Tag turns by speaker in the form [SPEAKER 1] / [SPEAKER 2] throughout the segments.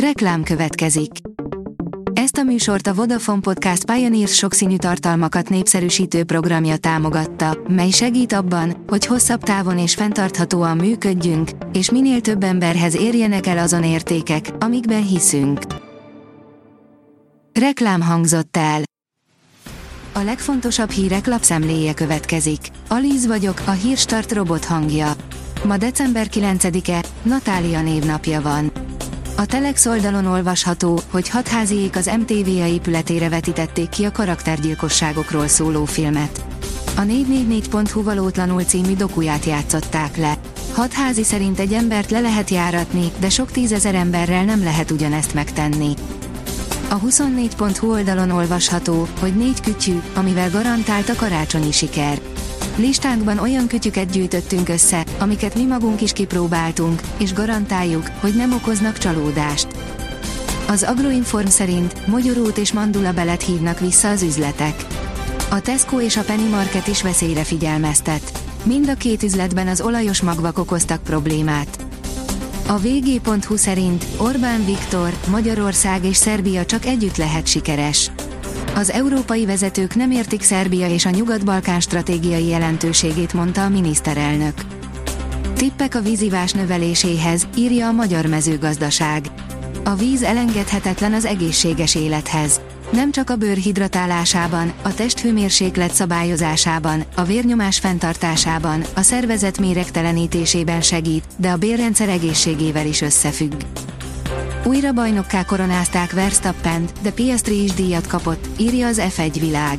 [SPEAKER 1] Reklám következik. Ezt a műsort a Vodafone Podcast Pioneers sokszínű tartalmakat népszerűsítő programja támogatta, mely segít abban, hogy hosszabb távon és fenntarthatóan működjünk, és minél több emberhez érjenek el azon értékek, amikben hiszünk. Reklám hangzott el. A legfontosabb hírek lapszemléje következik. Alíz vagyok, a hírstart robot hangja. Ma december 9-e, Natália névnapja van. A Telex oldalon olvasható, hogy hatháziék az MTV-a épületére vetítették ki a karaktergyilkosságokról szóló filmet. A 444.hu valótlanul című dokuját játszották le. Hatházi szerint egy embert le lehet járatni, de sok tízezer emberrel nem lehet ugyanezt megtenni. A 24.hu oldalon olvasható, hogy négy kütyű, amivel garantált a karácsonyi siker. Listánkban olyan kütyüket gyűjtöttünk össze, amiket mi magunk is kipróbáltunk, és garantáljuk, hogy nem okoznak csalódást. Az Agroinform szerint mogyorót és mandula belet hívnak vissza az üzletek. A Tesco és a Penny Market is veszélyre figyelmeztet. Mind a két üzletben az olajos magvak okoztak problémát. A vg.hu szerint Orbán Viktor, Magyarország és Szerbia csak együtt lehet sikeres. Az európai vezetők nem értik Szerbia és a Nyugat-Balkán stratégiai jelentőségét, mondta a miniszterelnök. Tippek a vízivás növeléséhez, írja a Magyar Mezőgazdaság. A víz elengedhetetlen az egészséges élethez. Nem csak a bőr hidratálásában, a testhőmérséklet szabályozásában, a vérnyomás fenntartásában, a szervezet méregtelenítésében segít, de a bérrendszer egészségével is összefügg. Újra bajnokká koronázták Verstappent, de Piastri is díjat kapott, írja az F1 világ.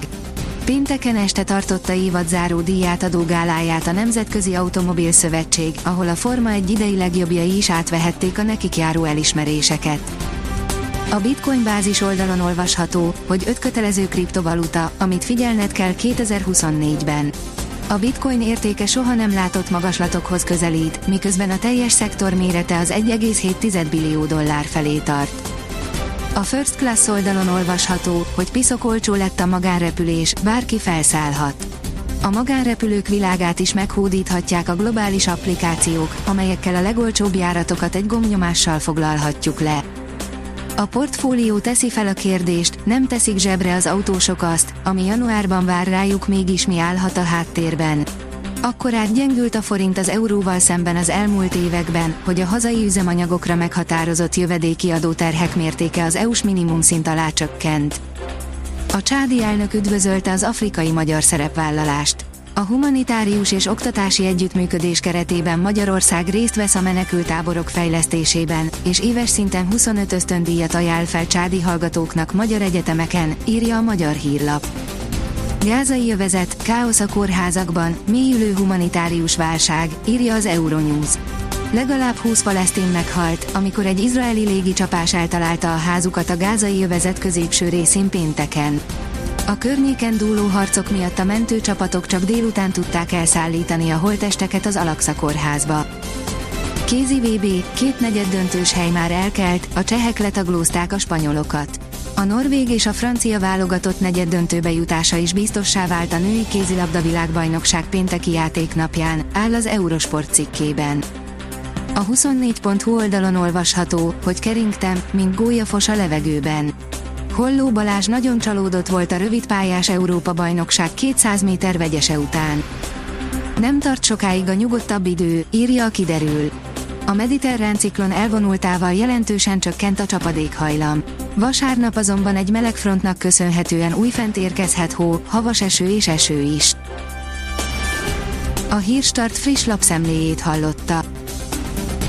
[SPEAKER 1] Pénteken este tartotta évadzáró díját adó gáláját a Nemzetközi Automobil Szövetség, ahol a Forma egy idei legjobbjai is átvehették a nekik járó elismeréseket. A Bitcoin bázis oldalon olvasható, hogy öt kötelező kriptovaluta, amit figyelned kell 2024-ben. A bitcoin értéke soha nem látott magaslatokhoz közelít, miközben a teljes szektor mérete az 1,7 billió dollár felé tart. A First Class oldalon olvasható, hogy piszok lett a magánrepülés, bárki felszállhat. A magánrepülők világát is meghódíthatják a globális applikációk, amelyekkel a legolcsóbb járatokat egy gombnyomással foglalhatjuk le. A portfólió teszi fel a kérdést, nem teszik zsebre az autósok azt, ami januárban vár rájuk mégis mi állhat a háttérben. Akkor gyengült a forint az euróval szemben az elmúlt években, hogy a hazai üzemanyagokra meghatározott jövedéki adóterhek mértéke az EU-s minimum szint alá csökkent. A csádi elnök üdvözölte az afrikai magyar szerepvállalást. A humanitárius és oktatási együttműködés keretében Magyarország részt vesz a menekültáborok fejlesztésében, és éves szinten 25 ösztöndíjat ajánl fel csádi hallgatóknak magyar egyetemeken, írja a Magyar Hírlap. Gázai övezet, káosz a kórházakban, mélyülő humanitárius válság, írja az Euronews. Legalább 20 palesztin meghalt, amikor egy izraeli légicsapás eltalálta a házukat a gázai övezet középső részén pénteken. A környéken dúló harcok miatt a mentőcsapatok csak délután tudták elszállítani a holtesteket az Alaksa kórházba. Kézi VB, két negyed döntős hely már elkelt, a csehek letaglózták a spanyolokat. A norvég és a francia válogatott negyed döntőbe jutása is biztossá vált a női kézilabda világbajnokság pénteki játéknapján, áll az Eurosport cikkében. A 24.hu oldalon olvasható, hogy keringtem, mint gólyafos a levegőben. Holló Balázs nagyon csalódott volt a rövidpályás Európa-bajnokság 200 méter vegyese után. Nem tart sokáig a nyugodtabb idő, írja a kiderül. A mediterrán ciklon elvonultával jelentősen csökkent a csapadékhajlam. Vasárnap azonban egy melegfrontnak köszönhetően újfent érkezhet hó, havas eső és eső is. A Hírstart friss lapszemléjét hallotta.